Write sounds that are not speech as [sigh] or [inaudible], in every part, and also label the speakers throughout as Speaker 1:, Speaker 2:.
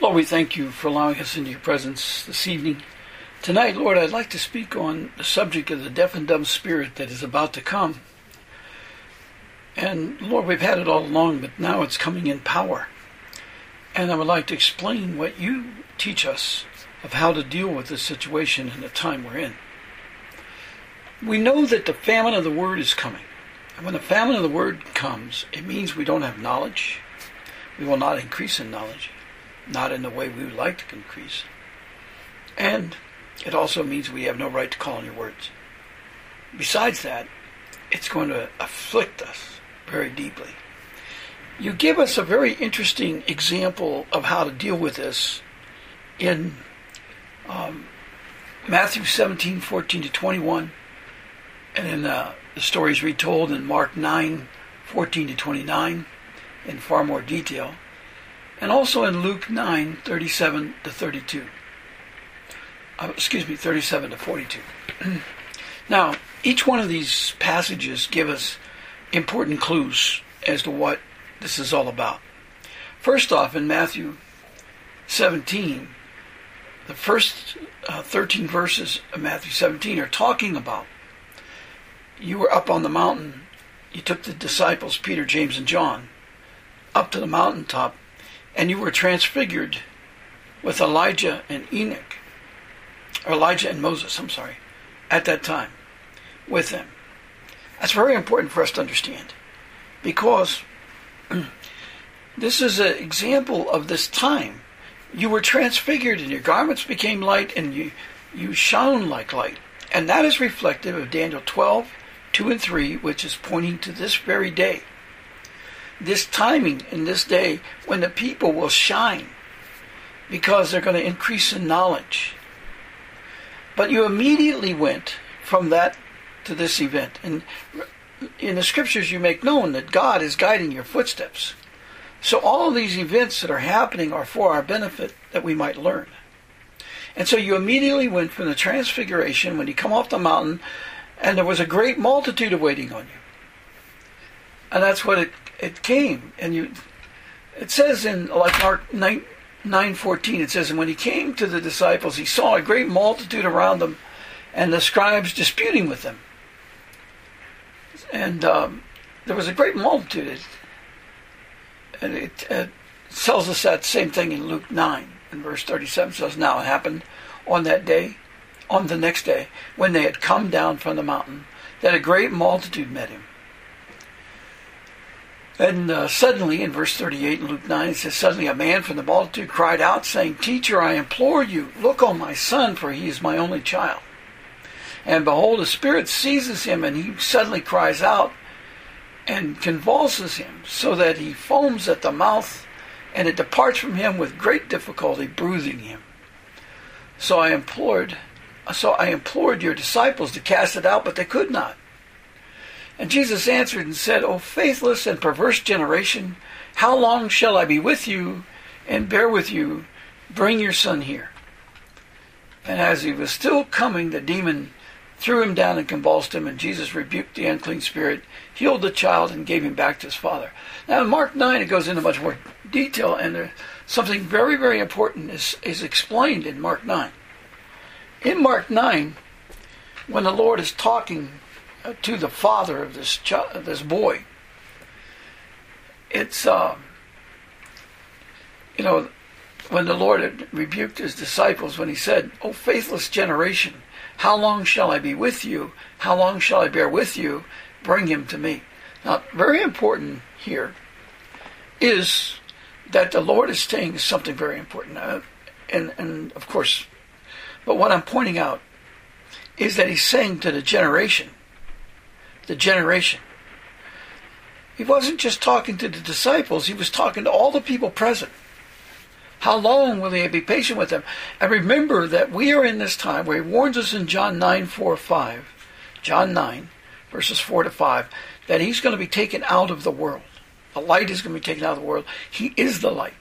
Speaker 1: Lord, we thank you for allowing us into your presence this evening. Tonight, Lord, I'd like to speak on the subject of the deaf and dumb spirit that is about to come. And Lord, we've had it all along, but now it's coming in power. And I would like to explain what you teach us of how to deal with this situation in the time we're in. We know that the famine of the word is coming. And when the famine of the word comes, it means we don't have knowledge. We will not increase in knowledge, not in the way we would like to increase. And it also means we have no right to call on your words. Besides that, it's going to afflict us very deeply. You give us a very interesting example of how to deal with this in um, Matthew 17, 14 to 21, and in uh, the stories retold in Mark 9, 14 to 29 in far more detail, and also in Luke 9, 37 to 32. Uh, excuse me, 37 to 42. [clears throat] now, each one of these passages give us important clues as to what this is all about. First off, in Matthew 17, the first uh, 13 verses of Matthew 17 are talking about you were up on the mountain, you took the disciples, Peter, James, and John, up to the mountaintop, and you were transfigured with Elijah and Enoch, or Elijah and Moses, I'm sorry, at that time with them. That's very important for us to understand because [clears throat] this is an example of this time. You were transfigured and your garments became light and you, you shone like light. And that is reflective of Daniel 12, 2 and 3, which is pointing to this very day. This timing in this day when the people will shine because they're going to increase in knowledge. But you immediately went from that to this event. And in the scriptures, you make known that God is guiding your footsteps. So all these events that are happening are for our benefit that we might learn. And so you immediately went from the transfiguration when you come off the mountain, and there was a great multitude of waiting on you. And that's what it, it came. And you it says in like Mark 9, 9.14, it says, And when he came to the disciples, he saw a great multitude around them, and the scribes disputing with them. And um, there was a great multitude. And it, it tells us that same thing in Luke 9, in verse 37 says, Now it happened on that day, on the next day, when they had come down from the mountain, that a great multitude met him. And uh, suddenly, in verse 38 in Luke 9, it says, Suddenly a man from the multitude cried out, saying, Teacher, I implore you, look on my son, for he is my only child. And behold, a spirit seizes him, and he suddenly cries out and convulses him, so that he foams at the mouth, and it departs from him with great difficulty, bruising him. So I implored, so I implored your disciples to cast it out, but they could not. And Jesus answered and said, O faithless and perverse generation, how long shall I be with you and bear with you? Bring your son here. And as he was still coming, the demon threw him down and convulsed him, and Jesus rebuked the unclean spirit, healed the child, and gave him back to his father. Now, in Mark 9, it goes into much more detail, and something very, very important is, is explained in Mark 9. In Mark 9, when the Lord is talking to the father of this this boy, it's, uh, you know, when the Lord rebuked his disciples, when he said, O faithless generation, how long shall I be with you? How long shall I bear with you? Bring him to me. Now, very important here is that the Lord is saying something very important. Uh, and, and of course, but what I'm pointing out is that he's saying to the generation, the generation, he wasn't just talking to the disciples, he was talking to all the people present. How long will he be patient with them? And remember that we are in this time where he warns us in John 9, 4, 5, John 9, verses 4 to 5, that he's going to be taken out of the world. The light is going to be taken out of the world. He is the light.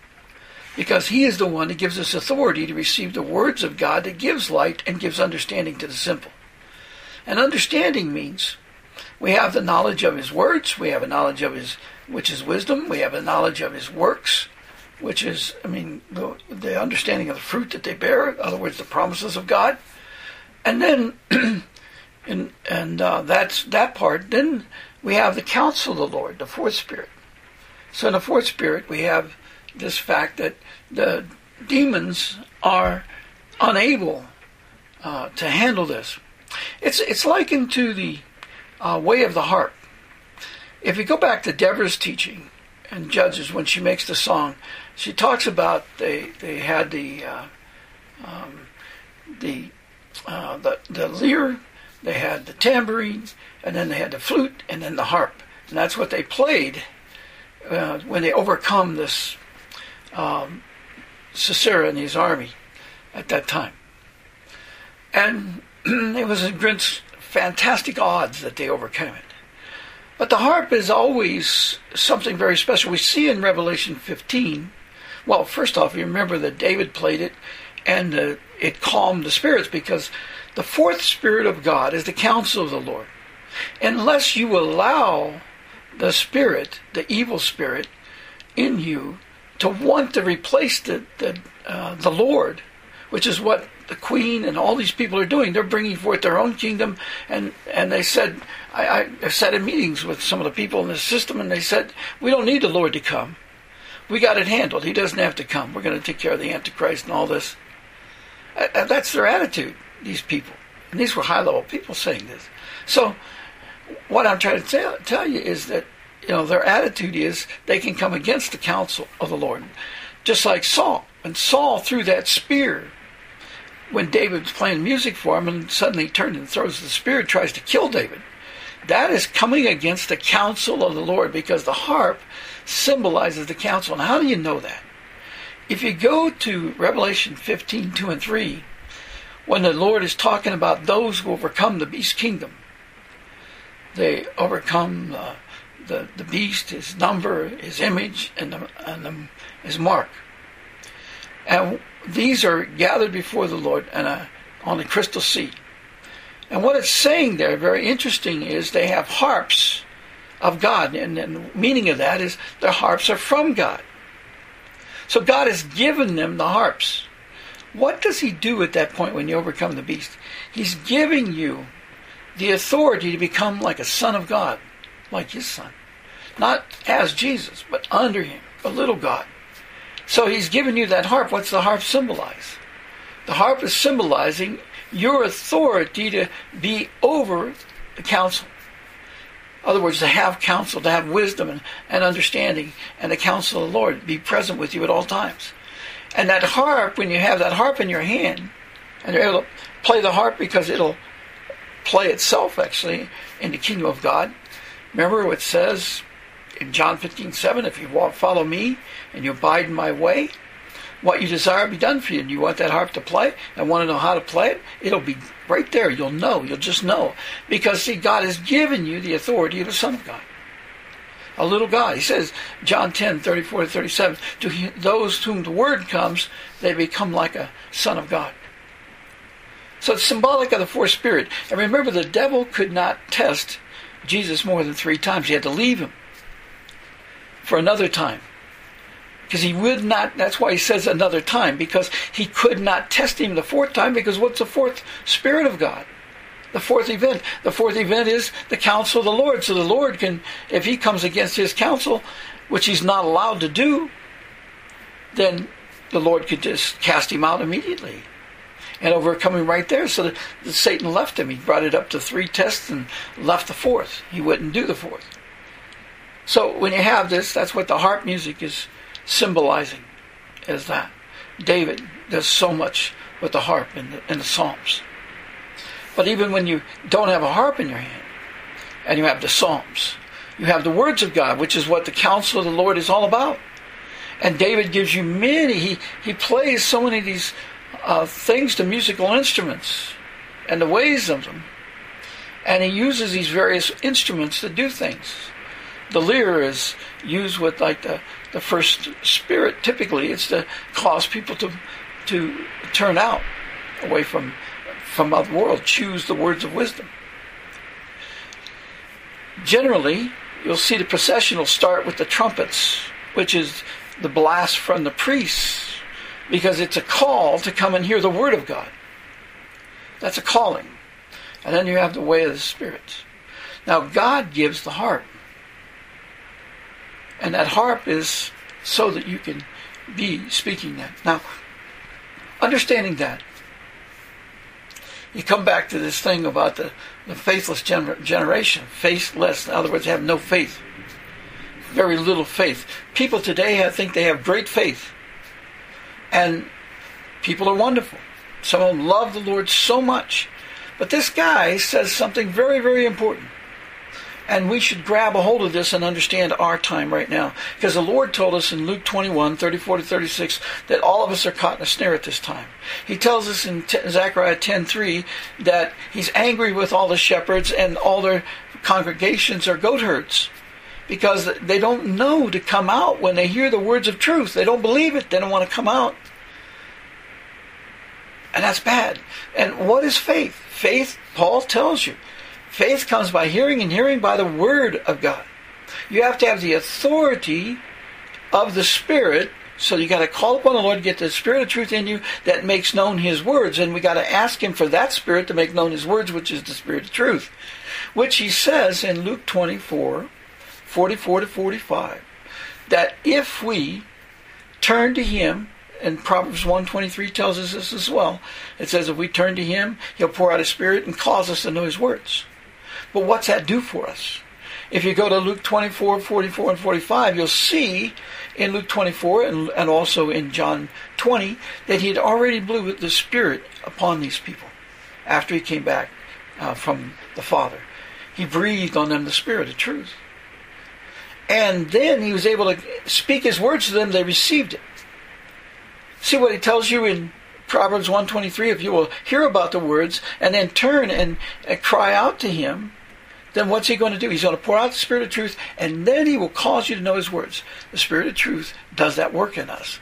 Speaker 1: Because he is the one that gives us authority to receive the words of God that gives light and gives understanding to the simple. And understanding means we have the knowledge of his words, we have a knowledge of his, which is wisdom, we have a knowledge of his works, which is, I mean, the, the understanding of the fruit that they bear, in other words, the promises of God. And then, [clears throat] and, and uh, that's that part. Then we have the counsel of the Lord, the fourth spirit. So in the fourth spirit, we have this fact that the demons are unable uh, to handle this. It's it's likened to the uh, way of the harp. If you go back to Deborah's teaching and Judges when she makes the song, she talks about they they had the uh, um, the, uh, the the lyre, they had the tambourine, and then they had the flute, and then the harp, and that's what they played uh, when they overcome this um, Sisera and his army at that time. And [clears throat] it was against fantastic odds that they overcame it. But the harp is always something very special. We see in Revelation 15, well, first off, you remember that David played it and uh, it calmed the spirits because the fourth spirit of God is the counsel of the Lord. Unless you allow the spirit, the evil spirit, in you to want to replace the, the, uh, the Lord, which is what the queen and all these people are doing. They're bringing forth their own kingdom, and and they said, I, I have sat in meetings with some of the people in the system, and they said, we don't need the Lord to come. We got it handled. He doesn't have to come. We're going to take care of the Antichrist and all this. And that's their attitude. These people, and these were high level people saying this. So, what I'm trying to tell, tell you is that you know their attitude is they can come against the counsel of the Lord, just like Saul. And Saul threw that spear when David was playing music for him and suddenly turned and throws the spear, tries to kill David. That is coming against the counsel of the Lord because the harp symbolizes the counsel. And how do you know that? If you go to Revelation 15, 2 and 3, when the Lord is talking about those who overcome the beast kingdom, they overcome uh, the, the beast, his number, his image, and, the, and the, his mark. And these are gathered before the Lord a, uh, on the crystal sea. And what it's saying there, very interesting, is they have harps of God. And, and the meaning of that is their harps are from God. So God has given them the harps. What does He do at that point when you overcome the beast? He's giving you the authority to become like a son of God, like His son. Not as Jesus, but under Him, a little God. So he's given you that harp. What's the harp symbolize? The harp is symbolizing your authority to be over the counsel. In other words, to have counsel, to have wisdom and, and understanding, and the counsel of the Lord be present with you at all times. And that harp, when you have that harp in your hand, and you're able to play the harp because it'll play itself actually in the kingdom of God. Remember what it says in John 15, 7, if you follow me and you abide in my way, what you desire will be done for you. And you want that harp to play and want to know how to play it, it'll be right there. You'll know. You'll just know. Because, see, God has given you the authority of a son of God. A little God. He says, John 10, 34 to 37, to those to whom the word comes, they become like a son of God. So it's symbolic of the fourth spirit. And remember, the devil could not test Jesus more than three times. He had to leave him for another time. Because he would not, that's why he says another time, because he could not test him the fourth time, because what's the fourth Spirit of God? The fourth event. The fourth event is the counsel of the Lord. So the Lord can, if he comes against his counsel, which he's not allowed to do, then the Lord could just cast him out immediately and overcome him right there. So Satan left him. He brought it up to three tests and left the fourth. He wouldn't do the fourth. So when you have this, that's what the harp music is symbolizing, is that. David does so much with the harp in the, the Psalms. But even when you don't have a harp in your hand, and you have the Psalms, you have the words of God, which is what the counsel of the Lord is all about. And David gives you many, he, he plays so many of these uh, things to musical instruments and the ways of them. And he uses these various instruments to do things the lyre is used with like the, the first spirit typically it's to cause people to to turn out away from from the world choose the words of wisdom generally you'll see the procession will start with the trumpets which is the blast from the priests because it's a call to come and hear the Word of God. That's a calling. And then you have the way of the Spirit. Now, God gives the harp. And that harp is so that you can be speaking that. Now, understanding that, you come back to this thing about the, the faithless gener- generation. Faithless, in other words, have no faith. Very little faith. People today have, think they have great faith. And people are wonderful. Some of them love the Lord so much. But this guy says something very, very important. And we should grab a hold of this and understand our time right now. Because the Lord told us in Luke 21, 34 to 36, that all of us are caught in a snare at this time. He tells us in Zechariah 10.3 that he's angry with all the shepherds and all their congregations are goat herds. Because they don't know to come out when they hear the words of truth. They don't believe it. They don't want to come out. And that's bad. And what is faith? Faith, Paul tells you, Faith comes by hearing, and hearing by the Word of God. You have to have the authority of the Spirit. So you got to call upon the Lord get the Spirit of truth in you that makes known His words, and we got to ask Him for that Spirit to make known His words, which is the Spirit of truth, which He says in Luke 24, 44 to 45, that if we turn to Him, and Proverbs 123 tells us this as well. It says if we turn to Him, He'll pour out His Spirit and cause us to know His words. But what's that do for us? If you go to Luke 24, 44, and 45, you'll see in Luke 24 and, and also in John 20 that he had already blew the Spirit upon these people after he came back uh, from the Father. He breathed on them the Spirit of truth. And then he was able to speak his words to them, they received it. See what he tells you in Proverbs 123 if you will hear about the words and then turn and, and cry out to him then what's he going to do? He's going to pour out the Spirit of truth, and then he will cause you to know his words. The Spirit of truth does that work in us.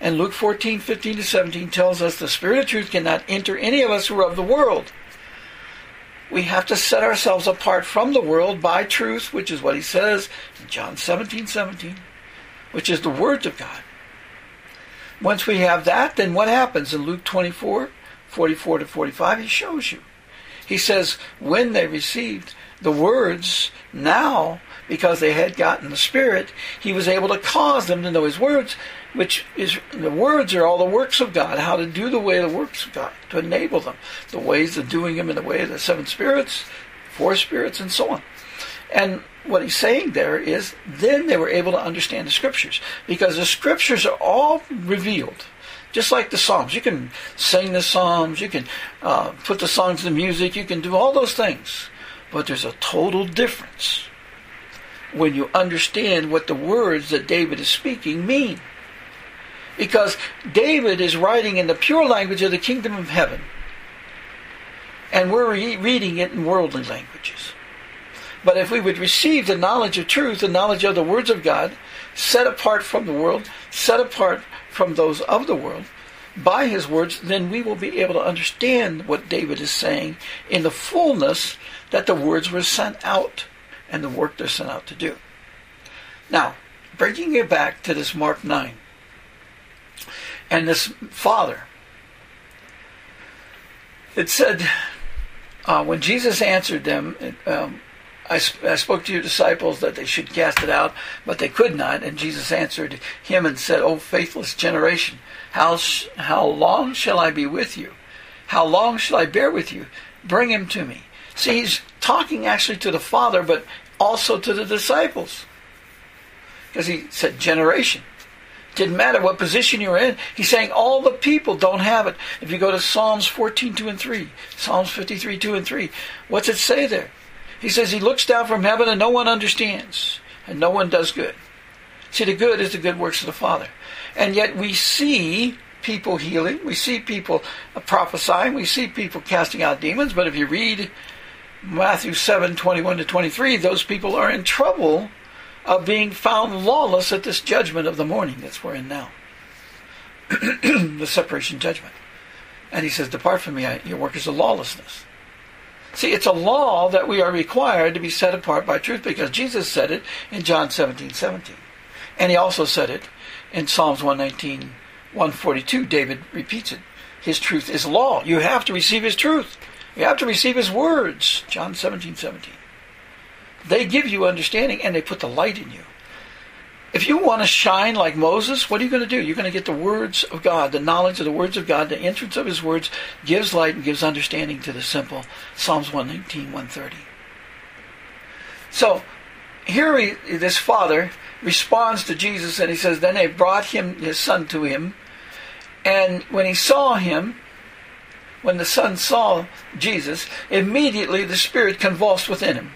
Speaker 1: And Luke 14, 15 to 17 tells us the Spirit of truth cannot enter any of us who are of the world. We have to set ourselves apart from the world by truth, which is what he says in John 17, 17, which is the words of God. Once we have that, then what happens in Luke 24, 44 to 45? He shows you. He says, when they received the words now because they had gotten the Spirit, he was able to cause them to know his words, which is the words are all the works of God, how to do the way the works of God, to enable them, the ways of doing them in the way of the seven spirits, four spirits, and so on. And what he's saying there is then they were able to understand the scriptures because the scriptures are all revealed. Just like the Psalms. You can sing the Psalms, you can uh, put the songs to music, you can do all those things. But there's a total difference when you understand what the words that David is speaking mean. Because David is writing in the pure language of the kingdom of heaven, and we're re- reading it in worldly languages. But if we would receive the knowledge of truth, the knowledge of the words of God, set apart from the world, set apart from those of the world, by his words, then we will be able to understand what David is saying in the fullness that the words were sent out and the work they're sent out to do. Now, bringing it back to this Mark 9 and this father, it said, uh, when Jesus answered them, um, I, I, spoke to your disciples that they should cast it out, but they could not. And Jesus answered him and said, O faithless generation, how, sh- how long shall I be with you? How long shall I bear with you? Bring him to me. See, he's talking actually to the Father, but also to the disciples. Because he said generation. Didn't matter what position you're in. He's saying all the people don't have it. If you go to Psalms 14, 2 and 3, Psalms 53, 2 and 3, what's it say there? He says he looks down from heaven and no one understands, and no one does good. See, the good is the good works of the Father. And yet we see people healing, we see people prophesying, we see people casting out demons, but if you read Matthew 7 21 to 23, those people are in trouble of being found lawless at this judgment of the morning that we're in now. [clears throat] the separation judgment. And he says, Depart from me, your work is a lawlessness. See, it's a law that we are required to be set apart by truth because Jesus said it in John 17 17. And he also said it In Psalms 119, 142, David repeats it. His truth is law. You have to receive his truth. You have to receive his words. John 17, 17. They give you understanding and they put the light in you. If you want to shine like Moses, what are you going to do? You're going to get the words of God, the knowledge of the words of God, the entrance of his words gives light and gives understanding to the simple. Psalms 119, 130. So here he, this father responds to Jesus and he says, Then they brought him his son to him. And when he saw him, when the son saw Jesus, immediately the spirit convulsed within him.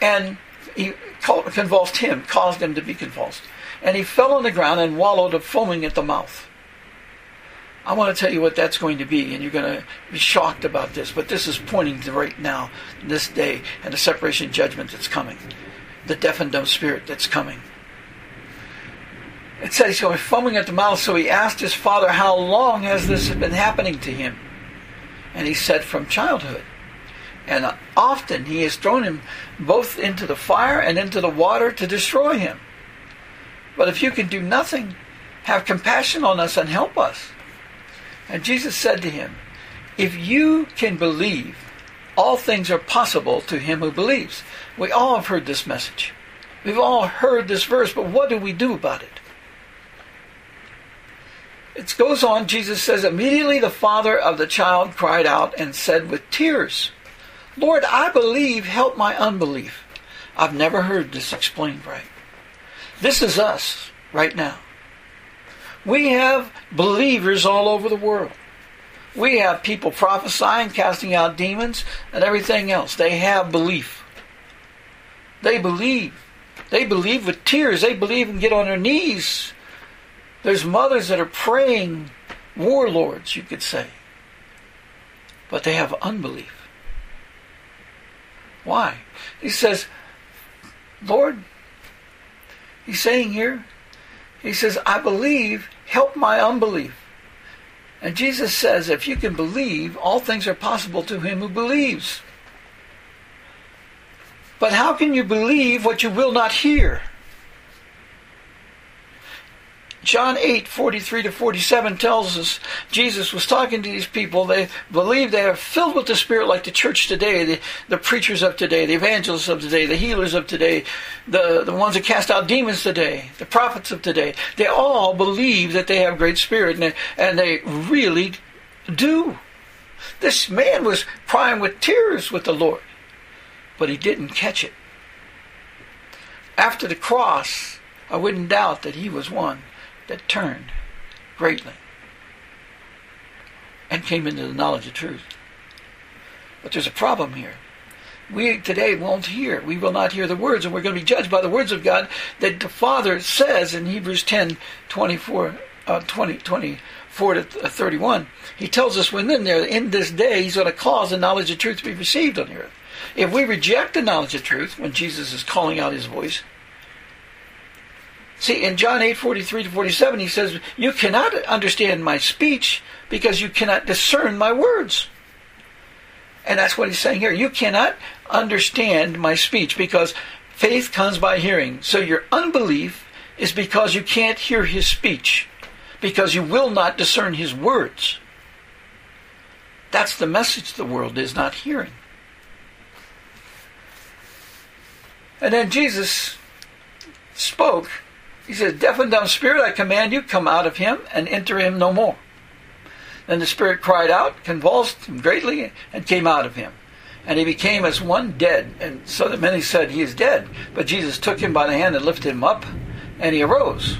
Speaker 1: And he convulsed him, caused him to be convulsed. And he fell on the ground and wallowed, foaming at the mouth. I want to tell you what that's going to be, and you're going to be shocked about this, but this is pointing to right now, this day, and the separation judgment that's coming, the deaf and dumb spirit that's coming. It said he's going to be foaming at the mouth, so he asked his father, How long has this been happening to him? And he said, From childhood. And often he has thrown him both into the fire and into the water to destroy him. But if you can do nothing, have compassion on us and help us. And Jesus said to him, If you can believe, all things are possible to him who believes. We all have heard this message. We've all heard this verse, but what do we do about it? It goes on, Jesus says, Immediately the father of the child cried out and said with tears, Lord, I believe, help my unbelief. I've never heard this explained right. This is us right now. We have believers all over the world. We have people prophesying, casting out demons, and everything else. They have belief. They believe. They believe with tears. They believe and get on their knees. There's mothers that are praying, warlords, you could say. But they have unbelief. Why? He says, Lord, he's saying here, he says, I believe, help my unbelief. And Jesus says, if you can believe, all things are possible to him who believes. But how can you believe what you will not hear? John 8, 43 to 47 tells us Jesus was talking to these people. They believe they are filled with the Spirit like the church today, the, the preachers of today, the evangelists of today, the healers of today, the, the ones that cast out demons today, the prophets of today. They all believe that they have great spirit, and they, and they really do. This man was crying with tears with the Lord, but he didn't catch it. After the cross, I wouldn't doubt that he was one that turned greatly and came into the knowledge of truth. But there's a problem here. We today won't hear. We will not hear the words, and we're going to be judged by the words of God that the Father says in Hebrews 10 24, uh, 20, 24 to 31. He tells us within there, in this day, He's going to cause the knowledge of truth to be received on the earth. If we reject the knowledge of truth, when Jesus is calling out His voice, See, in John 8, 43 to 47, he says, You cannot understand my speech because you cannot discern my words. And that's what he's saying here. You cannot understand my speech because faith comes by hearing. So your unbelief is because you can't hear his speech, because you will not discern his words. That's the message the world is not hearing. And then Jesus spoke he says, Deaf and dumb spirit, I command you, come out of him and enter him no more. Then the spirit cried out, convulsed him greatly, and came out of him. And he became as one dead. And so that many said, He is dead. But Jesus took him by the hand and lifted him up, and he arose.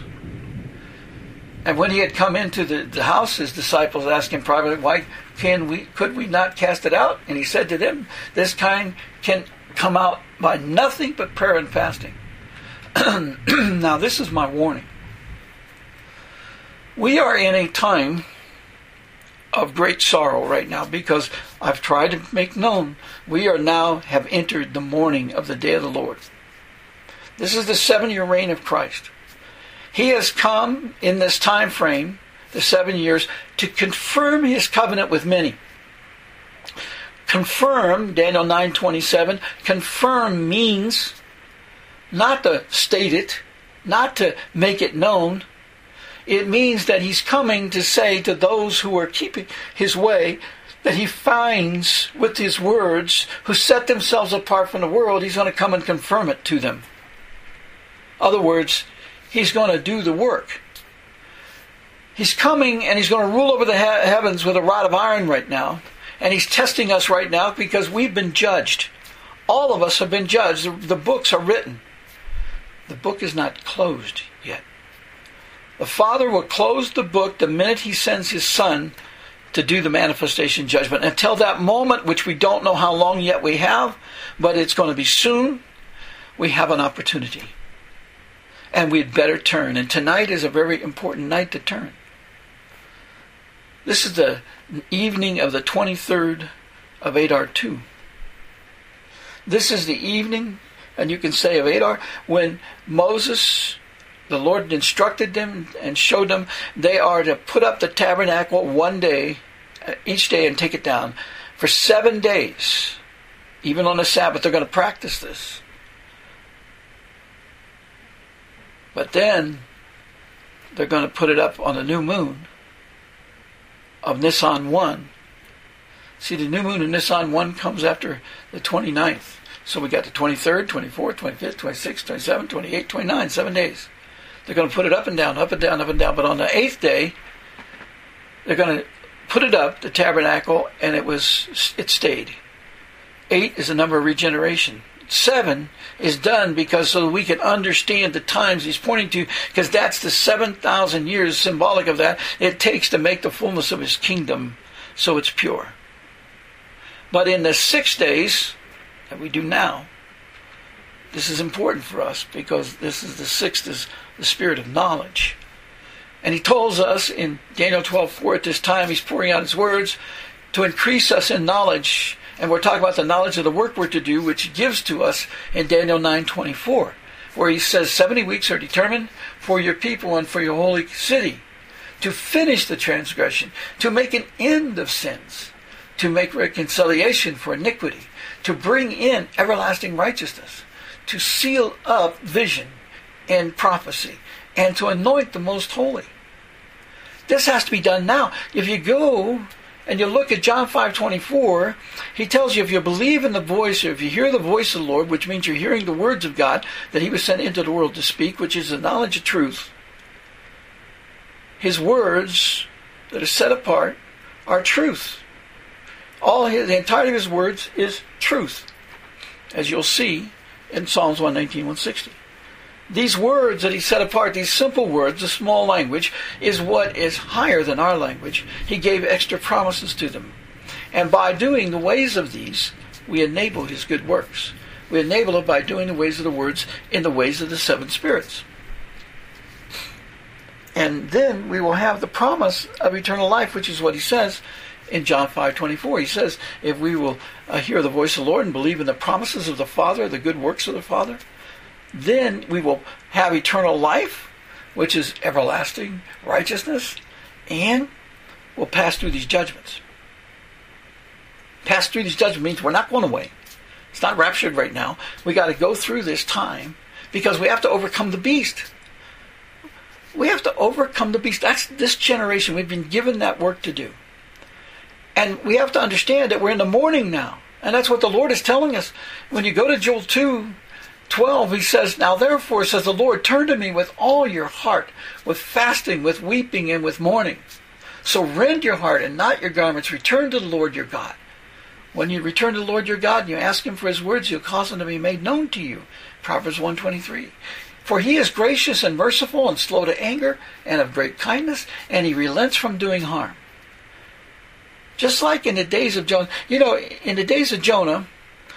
Speaker 1: And when he had come into the, the house, his disciples asked him privately, Why can we could we not cast it out? And he said to them, This kind can come out by nothing but prayer and fasting. [clears throat] now, this is my warning. We are in a time of great sorrow right now because I've tried to make known we are now have entered the morning of the day of the Lord. This is the seven year reign of Christ. He has come in this time frame, the seven years, to confirm his covenant with many. Confirm, Daniel 9:27, confirm means not to state it, not to make it known, It means that he's coming to say to those who are keeping his way that he finds with his words who set themselves apart from the world, he's going to come and confirm it to them. Other words, he's going to do the work. He's coming and he's going to rule over the heavens with a rod of iron right now. And he's testing us right now because we've been judged. All of us have been judged. The, books are written. The book is not closed yet. The Father will close the book the minute He sends His Son to do the manifestation judgment. Until that moment, which we don't know how long yet we have, but it's going to be soon, we have an opportunity. And we'd better turn. And tonight is a very important night to turn. This is the evening of the 23rd of Adar 2. This is the evening, and you can say of Adar, when Moses the Lord instructed them and showed them they are to put up the tabernacle one day, uh, each day, and take it down. For seven days, even on the Sabbath, they're going to practice this. But then they're going to put it up on the new moon of Nisan 1. See, the new moon of Nisan 1 comes after the 29th. So we got the 23rd, 24th, 25th, 26th, 27th, 28th, 29th, seven days. They're going to put it up and down, up and down, up and down. But on the eighth day, they're going to put it up, the tabernacle, and it was it stayed. Eight is the number of regeneration. Seven is done because so we can understand the times he's pointing to, because that's the seven thousand years symbolic of that it takes to make the fullness of his kingdom so it's pure. But in the six days that we do now, this is important for us because this is the sixth is the spirit of knowledge. And he tells us in Daniel 12:4 at this time he's pouring out his words to increase us in knowledge. And we're talking about the knowledge of the work we're to do, which he gives to us in Daniel 9:24, where he says 70 weeks are determined for your people and for your holy city to finish the transgression, to make an end of sins, to make reconciliation for iniquity, to bring in everlasting righteousness, to seal up vision and prophecy and to anoint the most holy. This has to be done now. If you go and you look at John 5:24, he tells you if you believe in the voice or if you hear the voice of the Lord, which means you're hearing the words of God that he was sent into the world to speak, which is the knowledge of truth. His words that are set apart are truth. All his, the entirety of his words is truth, as you'll see in Psalms 119, 160. These words that he set apart, these simple words, the small language, is what is higher than our language. He gave extra promises to them. And by doing the ways of these, we enable his good works. We enable it by doing the ways of the words in the ways of the seven spirits. And then we will have the promise of eternal life, which is what he says in John 5:24. He says, "If we will uh, hear the voice of the Lord and believe in the promises of the Father, the good works of the Father, then we will have eternal life, which is everlasting righteousness, and we'll pass through these judgments. Pass through these judgments means we're not going away. It's not raptured right now. We got to go through this time because we have to overcome the beast. We have to overcome the beast. That's this generation. We've been given that work to do. And we have to understand that we're in the morning now. And that's what the Lord is telling us. When you go to Joel 2, 12, he says, Now therefore, says the Lord, turn to me with all your heart, with fasting, with weeping, and with mourning. So rend your heart and not your garments. Return to the Lord your God. When you return to the Lord your God and you ask him for his words, he'll cause them to be made known to you. Proverbs 123. For he is gracious and merciful and slow to anger and of great kindness, and he relents from doing harm. Just like in the days of Jonah, you know, in the days of Jonah,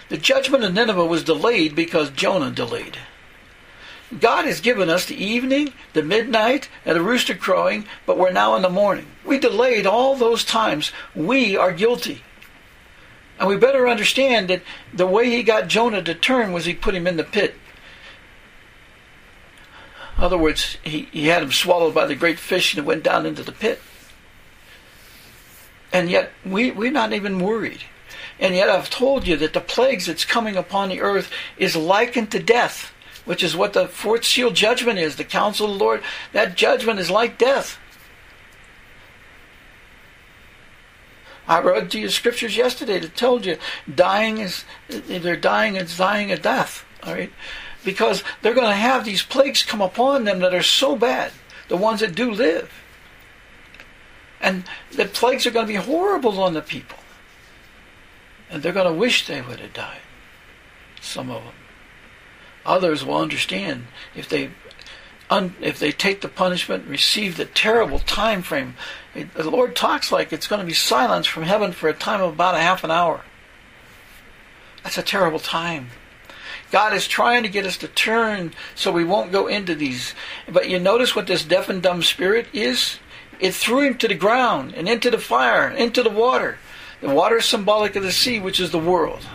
Speaker 1: the judgment of Nineveh was delayed because Jonah delayed. God has given us the evening, the midnight, and the rooster crowing, but we're now in the morning. We delayed all those times. We are guilty. And we better understand that the way he got Jonah to turn was he put him in the pit. In other words, he, he had him swallowed by the great fish and it went down into the pit. And yet we, we're not even worried. And yet I've told you that the plagues that's coming upon the earth is likened to death. which is what the fourth seal judgment is, the counsel of the Lord. That judgment is like death. I read to you scriptures yesterday that told you dying is they're dying it's dying a death. All right, because they're going to have these plagues come upon them that are so bad. The ones that do live, and the plagues are going to be horrible on the people, and they're going to wish they would have died. Some of them. Others will understand if they un, if they take the punishment, and receive the terrible time frame. The Lord talks like it's going to be silence from heaven for a time of about a half an hour. That's a terrible time. God is trying to get us to turn so we won't go into these. But you notice what this deaf and dumb spirit is? It threw him to the ground and into the fire, into the water. The water is symbolic of the sea, which is the world.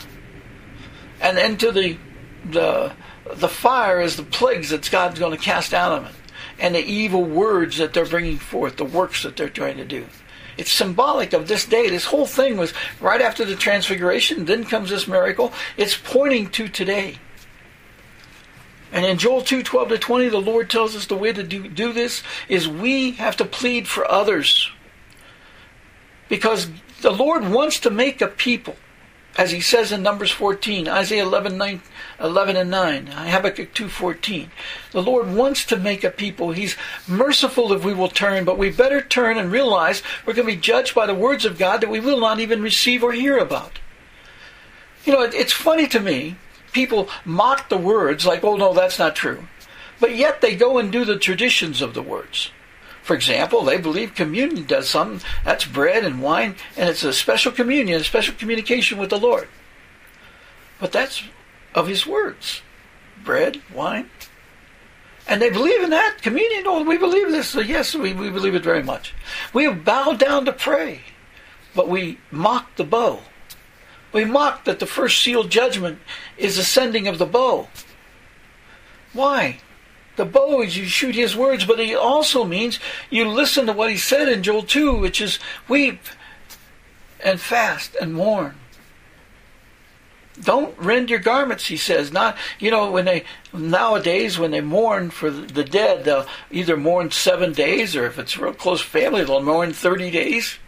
Speaker 1: And into the the the fire is the plagues that God's going to cast out of it, and the evil words that they're bringing forth, the works that they're trying to do. It's symbolic of this day. This whole thing was right after the transfiguration. Then comes this miracle. It's pointing to today. And in Joel 2 12 to 20, the Lord tells us the way to do, do this is we have to plead for others. Because the Lord wants to make a people as he says in Numbers 14, Isaiah 11, 9, 11 and 9, Habakkuk 2.14. The Lord wants to make a people. He's merciful if we will turn, but we better turn and realize we're going to be judged by the words of God that we will not even receive or hear about. You know, it's funny to me. People mock the words like, oh no, that's not true. But yet they go and do the traditions of the words. For example, they believe communion does something. That's bread and wine, and it's a special communion, a special communication with the Lord. But that's of His words bread, wine. And they believe in that communion. Oh, we believe this. So yes, we, we believe it very much. We have bowed down to pray, but we mock the bow. We mock that the first sealed judgment is the sending of the bow. Why? The bow is you shoot his words, but it also means you listen to what he said in Joel 2, which is weep and fast and mourn. Don't rend your garments, he says. Not, you know, when they, nowadays, when they mourn for the dead, they'll either mourn seven days, or if it's real close family, they'll mourn 30 days.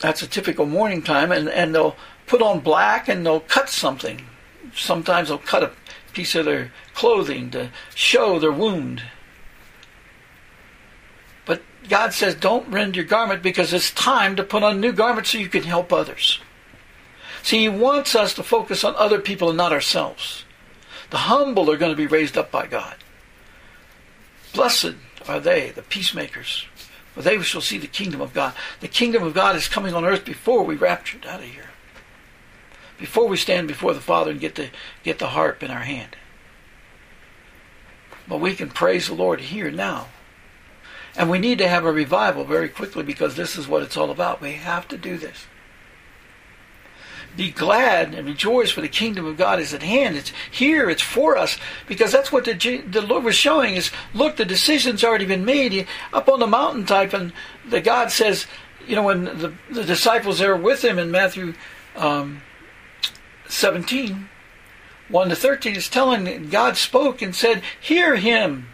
Speaker 1: That's a typical mourning time, and, and they'll put on black and they'll cut something sometimes they'll cut a piece of their clothing to show their wound. But God says, don't rend your garment because it's time to put on new garments so you can help others. See, He wants us to focus on other people and not ourselves. The humble are going to be raised up by God. Blessed are they, the peacemakers, for they shall see the kingdom of God. The kingdom of God is coming on earth before we raptured out of here before we stand before the Father and get the get the harp in our hand. But we can praise the Lord here now. And we need to have a revival very quickly because this is what it's all about. We have to do this. Be glad and rejoice for the kingdom of God is at hand. It's here, it's for us. Because that's what the, the Lord was showing is look, the decision's already been made. Up on the mountaintop, and the God says, you know, when the, the disciples are with him in Matthew um, 17, 1 to 13 is telling God spoke and said, Hear him.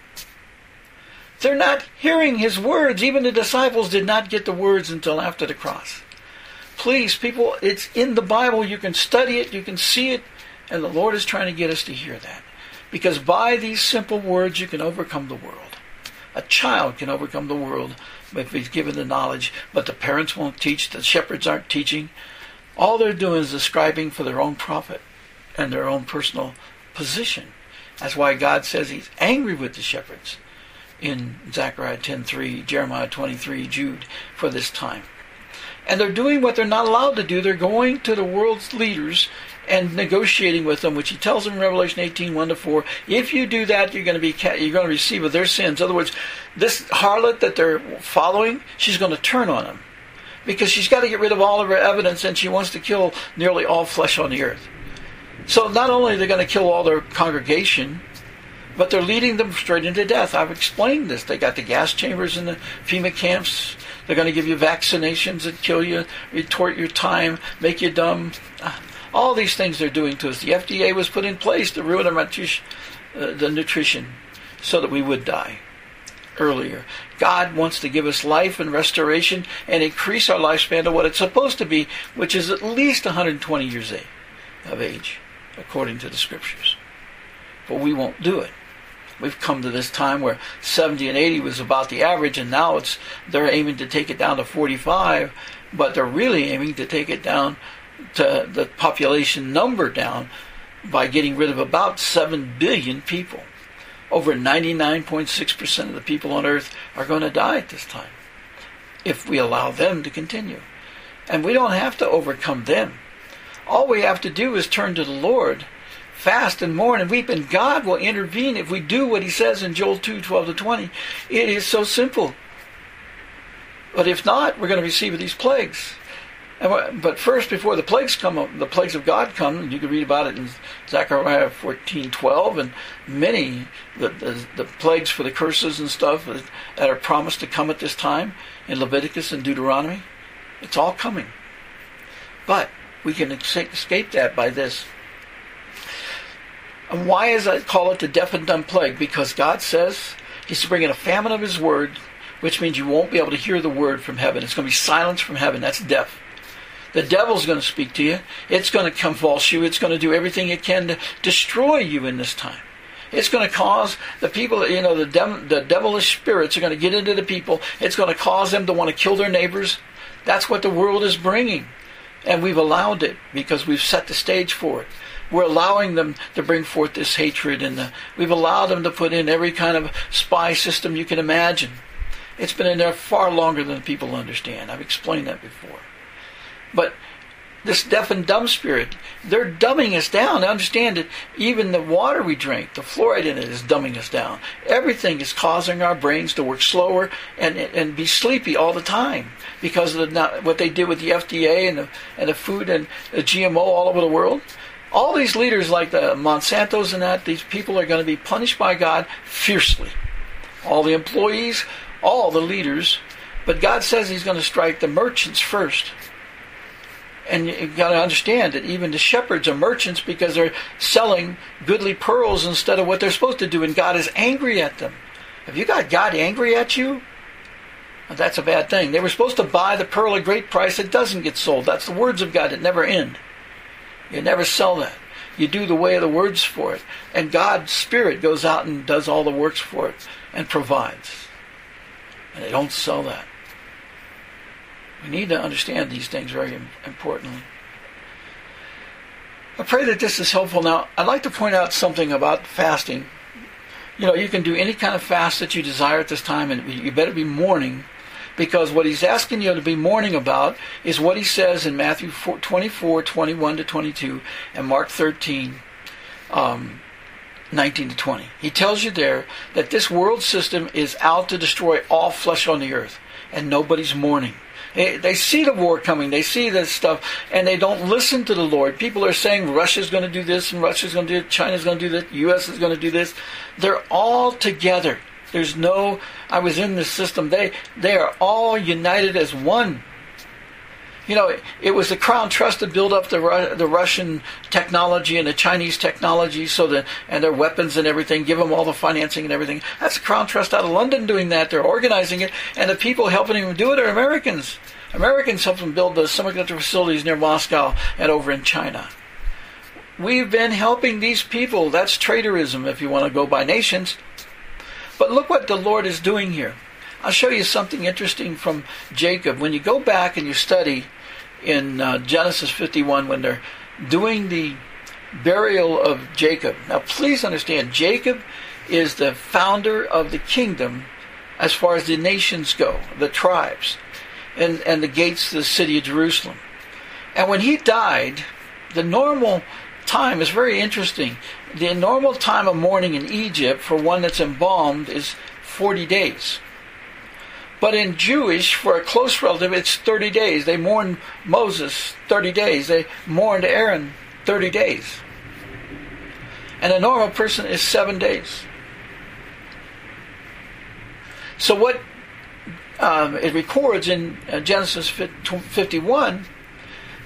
Speaker 1: They're not hearing his words. Even the disciples did not get the words until after the cross. Please, people, it's in the Bible. You can study it, you can see it, and the Lord is trying to get us to hear that. Because by these simple words, you can overcome the world. A child can overcome the world if he's given the knowledge, but the parents won't teach, the shepherds aren't teaching. All they're doing is describing for their own profit and their own personal position. That's why God says He's angry with the shepherds in Zechariah 10:3, Jeremiah 23, Jude for this time. And they're doing what they're not allowed to do. They're going to the world's leaders and negotiating with them, which he tells them in Revelation 18, 1 to 4. If you do that, you're going to be you're going to receive of their sins. In other words, this harlot that they're following, she's going to turn on them because she's got to get rid of all of her evidence and she wants to kill nearly all flesh on the earth. So not only are they going to kill all their congregation, but they're leading them straight into death. I've explained this. They got the gas chambers in the FEMA camps. They're going to give you vaccinations that kill you, retort your time, make you dumb. All these things they're doing to us. The FDA was put in place to ruin our uh, the nutrition so that we would die earlier. God wants to give us life and restoration and increase our lifespan to what it's supposed to be, which is at least 120 years of age, according to the scriptures. But we won't do it. We've come to this time where 70 and 80 was about the average, and now it's they're aiming to take it down to 45, but they're really aiming to take it down to the population number down by getting rid of about 7 billion people over 99.6% of the people on earth are going to die at this time if we allow them to continue. And we don't have to overcome them. All we have to do is turn to the Lord, fast and mourn and weep, and God will intervene if we do what He says in Joel 2 12 to 20. It is so simple. But if not, we're going to receive these plagues. But first, before the plagues come, the plagues of God come, you can read about it in Zechariah 14:12, and many the, the, the plagues for the curses and stuff that are promised to come at this time in Leviticus and Deuteronomy. It's all coming, but we can escape that by this. And why is I call it the deaf and dumb plague? Because God says He's bringing a famine of His word, which means you won't be able to hear the word from heaven. It's going to be silence from heaven. That's deaf. The devil's going to speak to you. It's going to convulse you. It's going to do everything it can to destroy you in this time. It's going to cause the people, you know, the, dem- the devilish spirits are going to get into the people. It's going to cause them to want to kill their neighbors. That's what the world is bringing. And we've allowed it because we've set the stage for it. We're allowing them to bring forth this hatred, and the, we've allowed them to put in every kind of spy system you can imagine. It's been in there far longer than people understand. I've explained that before. But this deaf and dumb spirit, they're dumbing us down. I understand that even the water we drink, the fluoride in it is dumbing us down. Everything is causing our brains to work slower and, and be sleepy all the time because of the, what they did with the FDA and the, and the food and the GMO all over the world. All these leaders like the Monsantos and that, these people are going to be punished by God fiercely. All the employees, all the leaders. But God says He's going to strike the merchants first and you've got to understand that even the shepherds are merchants because they're selling goodly pearls instead of what they're supposed to do, and God is angry at them. Have you got God angry at you? That's a bad thing. They were supposed to buy the pearl at great price. It doesn't get sold. That's the words of God that never end. You never sell that. You do the way of the words for it. And God's Spirit goes out and does all the works for it and provides. And they don't sell that. We need to understand these things very importantly. I pray that this is helpful. Now, I'd like to point out something about fasting. You know, you can do any kind of fast that you desire at this time, and you better be mourning, because what he's asking you to be mourning about is what he says in Matthew 24, 21 to 22, and Mark 13, um, 19 to 20. He tells you there that this world system is out to destroy all flesh on the earth, and nobody's mourning. They, see the war coming. They see this stuff, and they don't listen to the Lord. People are saying Russia's going to do this, and Russia's going to do it. China's going to do this. U.S. is going to do this. They're all together. There's no. I was in this system. They they are all united as one. You know, it was the Crown Trust to build up the the Russian technology and the Chinese technology, so that and their weapons and everything, give them all the financing and everything. That's the Crown Trust out of London doing that. They're organizing it, and the people helping them do it are Americans. Americans helped them build the semiconductor facilities near Moscow and over in China. We've been helping these people. That's traitorism, if you want to go by nations. But look what the Lord is doing here. I'll show you something interesting from Jacob. When you go back and you study in uh, Genesis 51 when they're doing the burial of Jacob. Now, please understand, Jacob is the founder of the kingdom as far as the nations go, the tribes, and, and the gates to the city of Jerusalem. And when he died, the normal time is very interesting. The normal time of mourning in Egypt for one that's embalmed is 40 days. But in Jewish, for a close relative, it's 30 days. They mourn Moses 30 days. They mourned Aaron 30 days. And a normal person is seven days. So what um, it records in uh, Genesis 51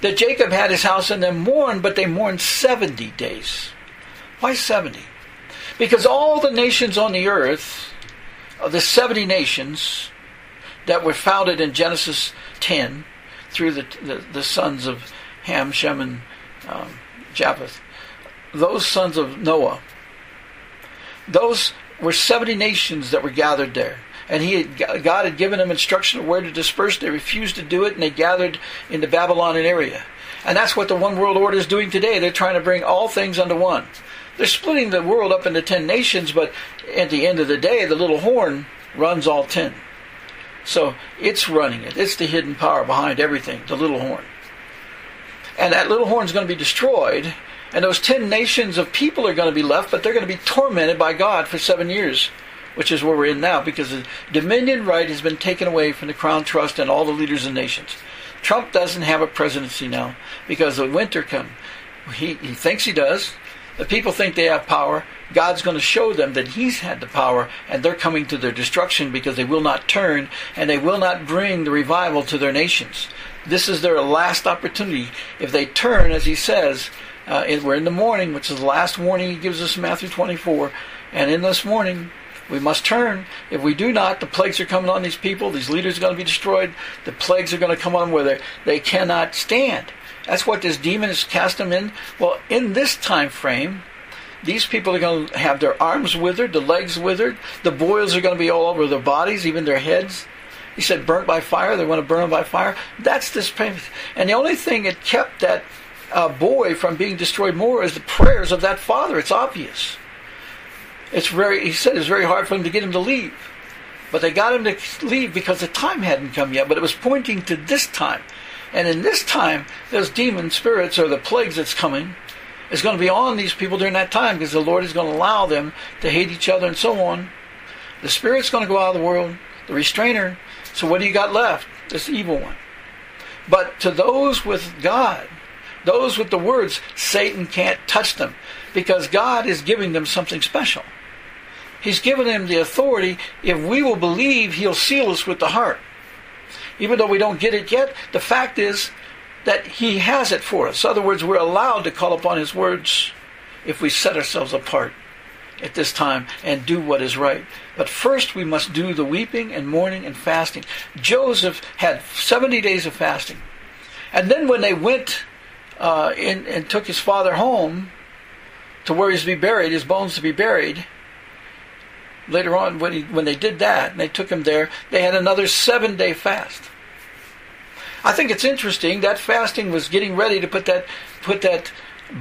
Speaker 1: that Jacob had his house and then mourned, but they mourned 70 days. Why 70? Because all the nations on the earth, the 70 nations that were founded in Genesis 10 through the, the, the sons of Ham, Shem, and um, Japheth, those sons of Noah, those were 70 nations that were gathered there. And he had, God had given them instruction of where to disperse. They refused to do it, and they gathered in the Babylonian area. And that's what the one world order is doing today. They're trying to bring all things under one. They're splitting the world up into ten nations, but at the end of the day, the little horn runs all ten. So it's running it. It's the hidden power behind everything, the little horn. And that little horn is going to be destroyed, and those ten nations of people are going to be left, but they're going to be tormented by God for seven years, which is where we're in now, because the dominion right has been taken away from the Crown Trust and all the leaders of nations. Trump doesn't have a presidency now because the winter come. He, he thinks he does. The people think they have power. God's going to show them that He's had the power, and they're coming to their destruction because they will not turn and they will not bring the revival to their nations. This is their last opportunity. If they turn, as He says, uh, we're in the morning, which is the last warning He gives us in Matthew 24, and in this morning, we must turn. If we do not, the plagues are coming on these people. These leaders are going to be destroyed. The plagues are going to come on where they, they cannot stand. That's what this demon has cast them in. Well, in this time frame, these people are going to have their arms withered, the legs withered, the boils are going to be all over their bodies, even their heads. He said, burnt by fire. They want to burn them by fire. That's this. Pain. And the only thing that kept that uh, boy from being destroyed more is the prayers of that father. It's obvious. It's very. He said it's very hard for him to get him to leave, but they got him to leave because the time hadn't come yet. But it was pointing to this time. And in this time, those demon spirits or the plagues that's coming is going to be on these people during that time because the Lord is going to allow them to hate each other and so on. The spirit's going to go out of the world, the restrainer. So what do you got left? This evil one. But to those with God, those with the words, Satan can't touch them because God is giving them something special. He's given them the authority. If we will believe, He'll seal us with the heart even though we don't get it yet, the fact is that He has it for us. In other words, we're allowed to call upon His words if we set ourselves apart at this time and do what is right. But first, we must do the weeping and mourning and fasting. Joseph had 70 days of fasting. And then, when they went uh, in, and took his father home to where he's to be buried, his bones to be buried, later on, when, he, when they did that and they took him there, they had another seven day fast. I think it's interesting that fasting was getting ready to put that put that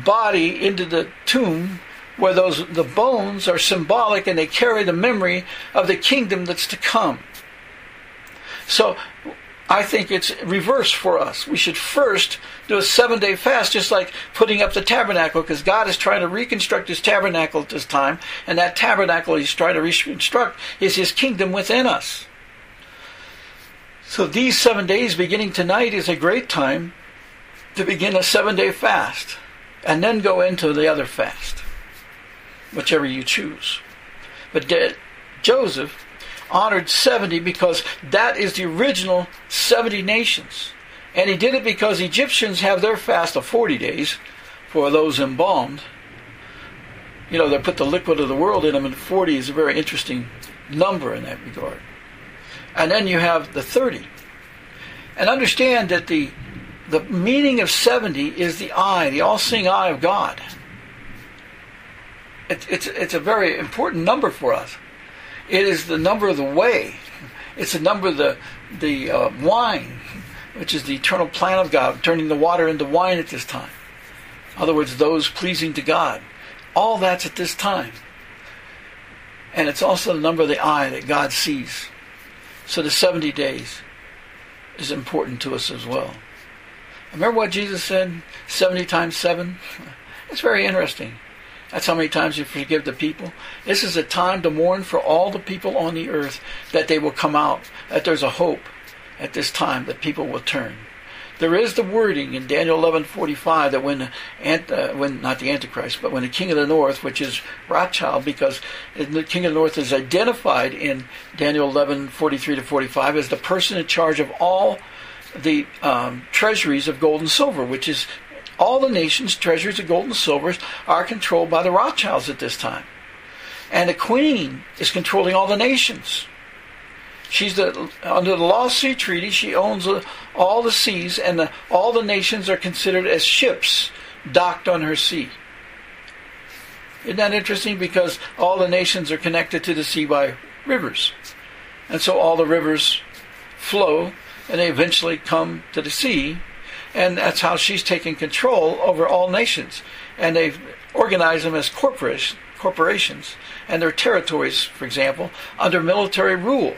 Speaker 1: body into the tomb where those the bones are symbolic and they carry the memory of the kingdom that's to come. So I think it's reverse for us. We should first do a seven day fast, just like putting up the tabernacle, because God is trying to reconstruct his tabernacle at this time, and that tabernacle he's trying to reconstruct is his kingdom within us. So these seven days beginning tonight is a great time to begin a seven day fast and then go into the other fast, whichever you choose. But Joseph honored 70 because that is the original 70 nations. And he did it because Egyptians have their fast of 40 days for those embalmed. You know, they put the liquid of the world in them, and 40 is a very interesting number in that regard. And then you have the 30. And understand that the, the meaning of 70 is the eye, the all seeing eye of God. It, it's, it's a very important number for us. It is the number of the way, it's the number of the, the uh, wine, which is the eternal plan of God, turning the water into wine at this time. In other words, those pleasing to God. All that's at this time. And it's also the number of the eye that God sees. So the 70 days is important to us as well. Remember what Jesus said 70 times 7? [laughs] It's very interesting. That's how many times you forgive the people. This is a time to mourn for all the people on the earth that they will come out, that there's a hope at this time that people will turn. There is the wording in Daniel 11:45 that when, uh, when not the Antichrist, but when the King of the North, which is Rothschild, because the King of the North is identified in Daniel 11:43 to 45 as the person in charge of all the um, treasuries of gold and silver, which is all the nations' treasuries of gold and silver are controlled by the Rothschilds at this time. And the queen is controlling all the nations. She's the under the Lost Sea Treaty. She owns all the seas, and the, all the nations are considered as ships docked on her sea. Isn't that interesting? Because all the nations are connected to the sea by rivers, and so all the rivers flow, and they eventually come to the sea, and that's how she's taking control over all nations, and they've organized them as corporations, and their territories, for example, under military rule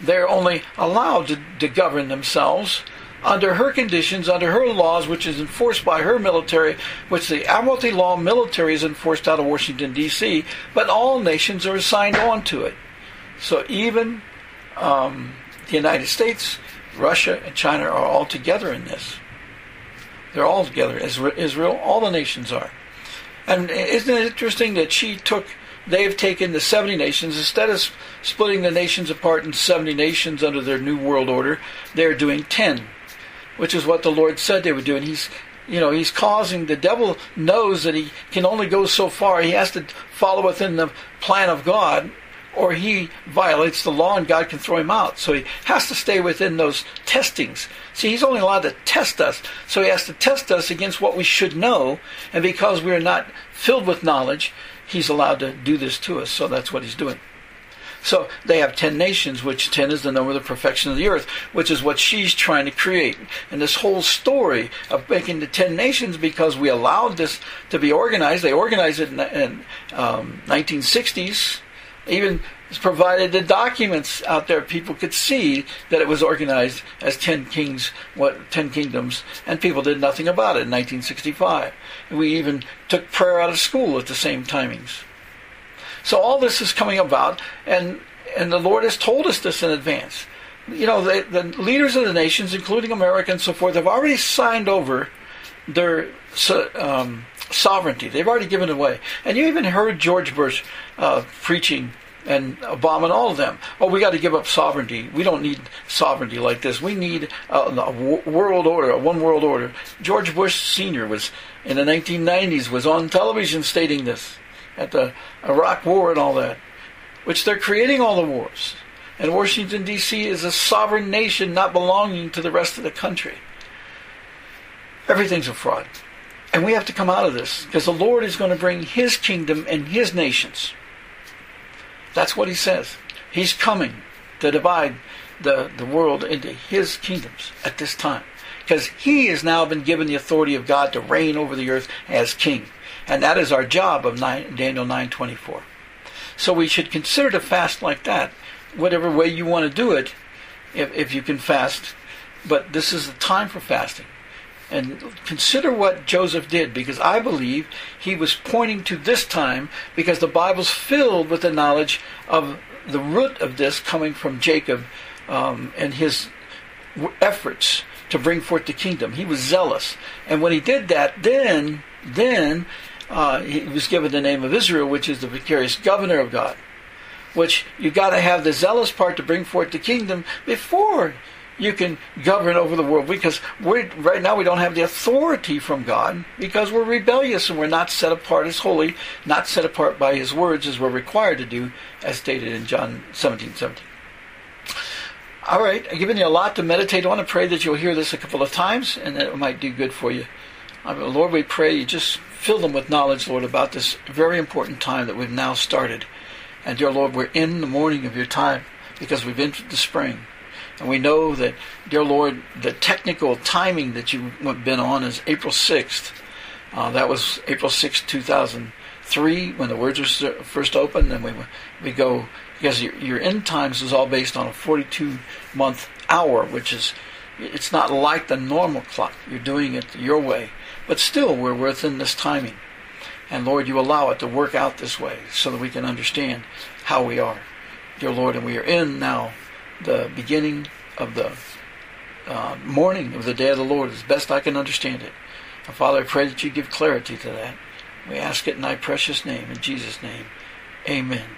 Speaker 1: they're only allowed to, to govern themselves under her conditions, under her laws, which is enforced by her military, which the Admiralty Law military is enforced out of Washington, D.C., but all nations are assigned on to it. So even um, the United States, Russia, and China are all together in this. They're all together. Israel, all the nations are. And isn't it interesting that she took they've taken the 70 nations, instead of splitting the nations apart in 70 nations under their new world order, they're doing 10, which is what the Lord said they would do. And He's you know, he's causing the devil knows that he can only go so far. He has to follow within the plan of God, or he violates the law and God can throw him out. So he has to stay within those testings. See, he's only allowed to test us. So he has to test us against what we should know. And because we are not filled with knowledge, he's allowed to do this to us. So that's what he's doing. So they have 10 nations, which 10 is the number of the perfection of the earth, which is what she's trying to create. And this whole story of making the 10 nations, because we allowed this to be organized, they organized it in, in um, 1960s, even provided the documents out there. People could see that it was organized as 10 kings what 10 kingdoms and people did nothing about it in 1965 we even took prayer out of school at the same timings. So all this is coming about and and the lord has told us this in advance. You know the, the leaders of the nations including america and so forth have already signed over their um, sovereignty they've already given it away and you even heard george bush uh, preaching and Obama and all of them. Oh, we got to give up sovereignty. We don't need sovereignty like this. We need a, a world order, a one world order. George Bush Sr. was in the 1990s was on television stating this at the Iraq War and all that, which they're creating all the wars. And Washington D.C. is a sovereign nation not belonging to the rest of the country. Everything's a fraud. And we have to come out of this because the Lord is going to bring His kingdom and His nations. That's what he says. He's coming to divide the, the world into his kingdoms at this time. Because he has now been given the authority of God to reign over the earth as king. And that is our job of nine, Daniel 9.24. So we should consider to fast like that, whatever way you want to do it, if, if you can fast. But this is the time for fasting. And consider what Joseph did, because I believe he was pointing to this time, because the Bible's filled with the knowledge of the root of this coming from Jacob um, and his efforts to bring forth the kingdom. He was zealous, and when he did that, then then uh, he was given the name of Israel, which is the vicarious governor of God. Which you've got to have the zealous part to bring forth the kingdom before you can govern over the world because we right now we don't have the authority from God because we're rebellious and we're not set apart as holy, not set apart by His words as we're required to do, as stated in John 17 17. All right, I've given you a lot to meditate on. I pray that you'll hear this a couple of times and that it might do good for you. Uh, Lord, we pray you just fill them with knowledge, Lord, about this very important time that we've now started. And dear Lord, we're in the morning of your time because we've entered the spring. And we know that, dear Lord, the technical timing that you've been on is April 6th. Uh, that was April 6th, 2003, when the words were first opened. And we, we go, because your, your end times is all based on a 42 month hour, which is, it's not like the normal clock. You're doing it your way. But still, we're within this timing. And Lord, you allow it to work out this way so that we can understand how we are. Dear Lord, and we are in now the beginning of the uh, morning of the day of the Lord as best I can understand it. And Father, I pray that you give clarity to that. We ask it in thy precious name, in Jesus' name. Amen.